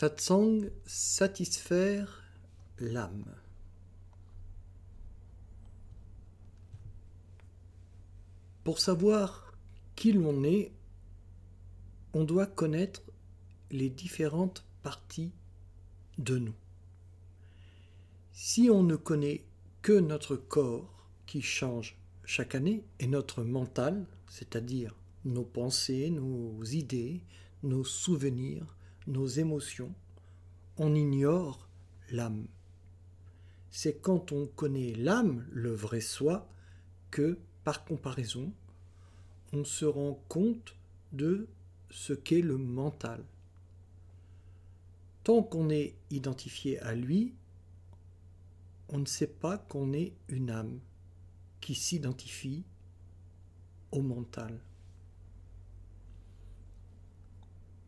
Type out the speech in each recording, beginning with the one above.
Satsang, satisfaire l'âme. Pour savoir qui l'on est, on doit connaître les différentes parties de nous. Si on ne connaît que notre corps qui change chaque année et notre mental, c'est-à-dire nos pensées, nos idées, nos souvenirs, nos émotions, on ignore l'âme. C'est quand on connaît l'âme, le vrai soi, que, par comparaison, on se rend compte de ce qu'est le mental. Tant qu'on est identifié à lui, on ne sait pas qu'on est une âme qui s'identifie au mental.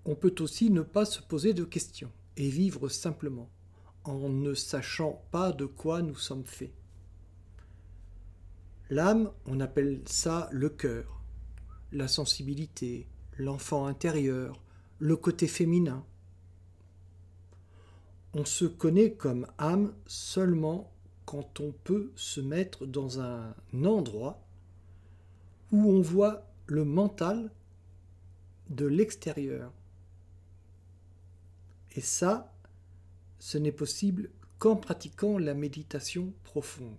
On peut aussi ne pas se poser de questions et vivre simplement, en ne sachant pas de quoi nous sommes faits. L'âme, on appelle ça le cœur, la sensibilité, l'enfant intérieur, le côté féminin. On se connaît comme âme seulement quand on peut se mettre dans un endroit où on voit le mental de l'extérieur. Et ça, ce n'est possible qu'en pratiquant la méditation profonde.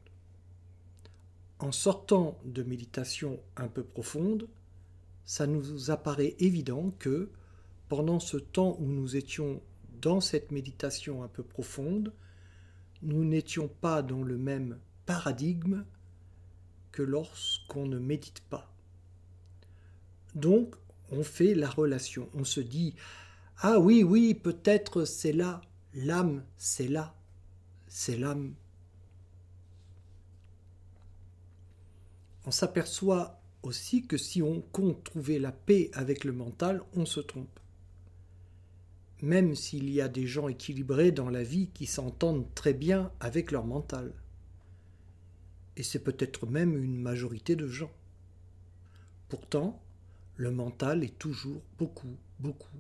En sortant de méditation un peu profonde, ça nous apparaît évident que pendant ce temps où nous étions dans cette méditation un peu profonde, nous n'étions pas dans le même paradigme que lorsqu'on ne médite pas. Donc, on fait la relation, on se dit ah oui, oui, peut-être c'est là, l'âme, c'est là, c'est l'âme. On s'aperçoit aussi que si on compte trouver la paix avec le mental, on se trompe. Même s'il y a des gens équilibrés dans la vie qui s'entendent très bien avec leur mental. Et c'est peut-être même une majorité de gens. Pourtant, le mental est toujours beaucoup, beaucoup,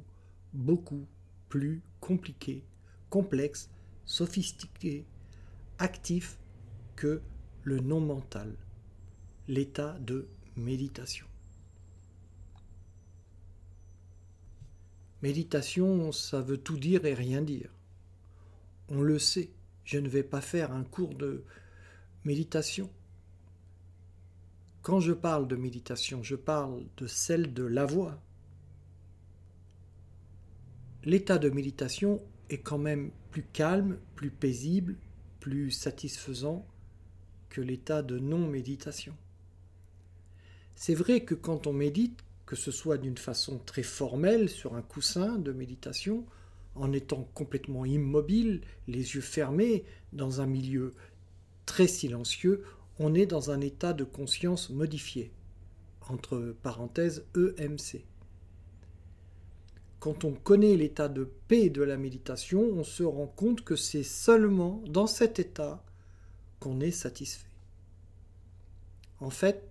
beaucoup plus compliqué, complexe, sophistiqué, actif que le non mental, l'état de méditation. Méditation, ça veut tout dire et rien dire. On le sait, je ne vais pas faire un cours de méditation. Quand je parle de méditation, je parle de celle de la voix, l'état de méditation est quand même plus calme, plus paisible, plus satisfaisant que l'état de non-méditation. C'est vrai que quand on médite, que ce soit d'une façon très formelle sur un coussin de méditation, en étant complètement immobile, les yeux fermés, dans un milieu très silencieux, on est dans un état de conscience modifié, entre parenthèses EMC. Quand on connaît l'état de paix de la méditation, on se rend compte que c'est seulement dans cet état qu'on est satisfait. En fait,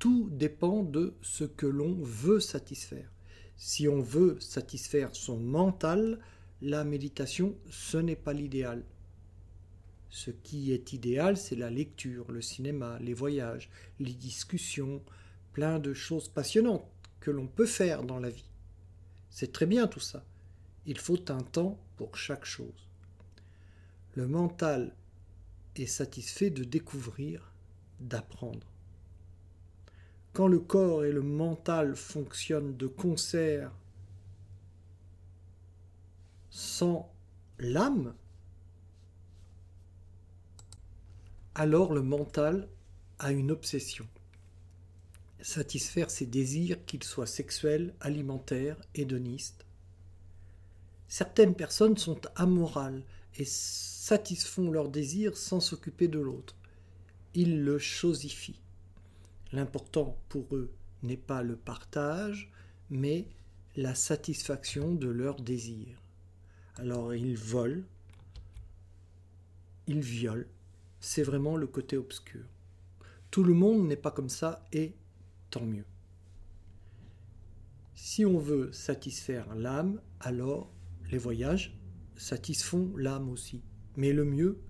tout dépend de ce que l'on veut satisfaire. Si on veut satisfaire son mental, la méditation, ce n'est pas l'idéal. Ce qui est idéal, c'est la lecture, le cinéma, les voyages, les discussions, plein de choses passionnantes que l'on peut faire dans la vie. C'est très bien tout ça. Il faut un temps pour chaque chose. Le mental est satisfait de découvrir, d'apprendre. Quand le corps et le mental fonctionnent de concert sans l'âme, alors le mental a une obsession satisfaire ses désirs, qu'ils soient sexuels, alimentaires, hédonistes. Certaines personnes sont amorales et satisfont leurs désirs sans s'occuper de l'autre. Ils le chosifient. L'important pour eux n'est pas le partage, mais la satisfaction de leurs désirs. Alors ils volent, ils violent. C'est vraiment le côté obscur. Tout le monde n'est pas comme ça et tant mieux. Si on veut satisfaire l'âme, alors les voyages satisfont l'âme aussi. Mais le mieux,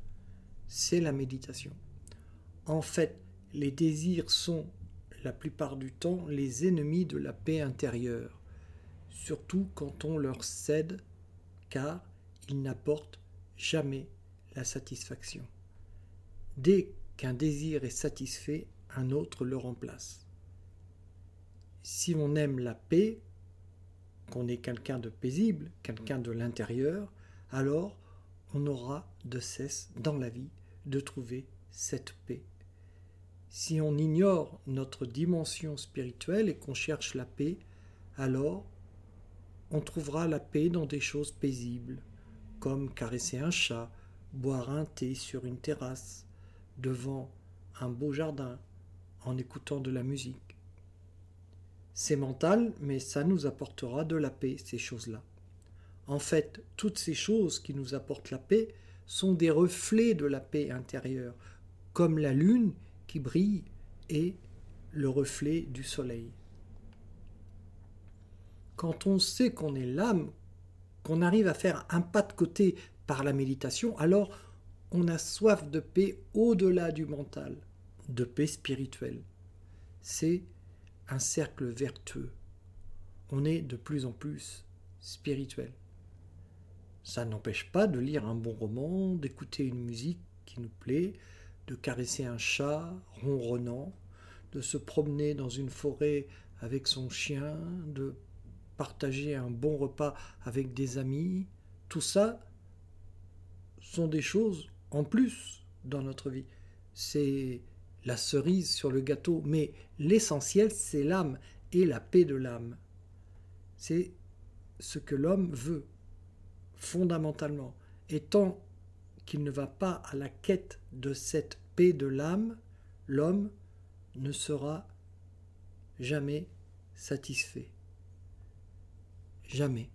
c'est la méditation. En fait, les désirs sont la plupart du temps les ennemis de la paix intérieure, surtout quand on leur cède, car ils n'apportent jamais la satisfaction. Dès qu'un désir est satisfait, un autre le remplace. Si on aime la paix, qu'on est quelqu'un de paisible, quelqu'un de l'intérieur, alors on aura de cesse dans la vie de trouver cette paix. Si on ignore notre dimension spirituelle et qu'on cherche la paix, alors on trouvera la paix dans des choses paisibles, comme caresser un chat, boire un thé sur une terrasse, devant un beau jardin, en écoutant de la musique. C'est mental, mais ça nous apportera de la paix, ces choses-là. En fait, toutes ces choses qui nous apportent la paix sont des reflets de la paix intérieure, comme la lune qui brille est le reflet du soleil. Quand on sait qu'on est l'âme, qu'on arrive à faire un pas de côté par la méditation, alors on a soif de paix au-delà du mental, de paix spirituelle. C'est un cercle vertueux. On est de plus en plus spirituel. Ça n'empêche pas de lire un bon roman, d'écouter une musique qui nous plaît, de caresser un chat ronronnant, de se promener dans une forêt avec son chien, de partager un bon repas avec des amis. Tout ça sont des choses en plus dans notre vie. C'est la cerise sur le gâteau, mais l'essentiel, c'est l'âme et la paix de l'âme. C'est ce que l'homme veut, fondamentalement. Et tant qu'il ne va pas à la quête de cette paix de l'âme, l'homme ne sera jamais satisfait. Jamais.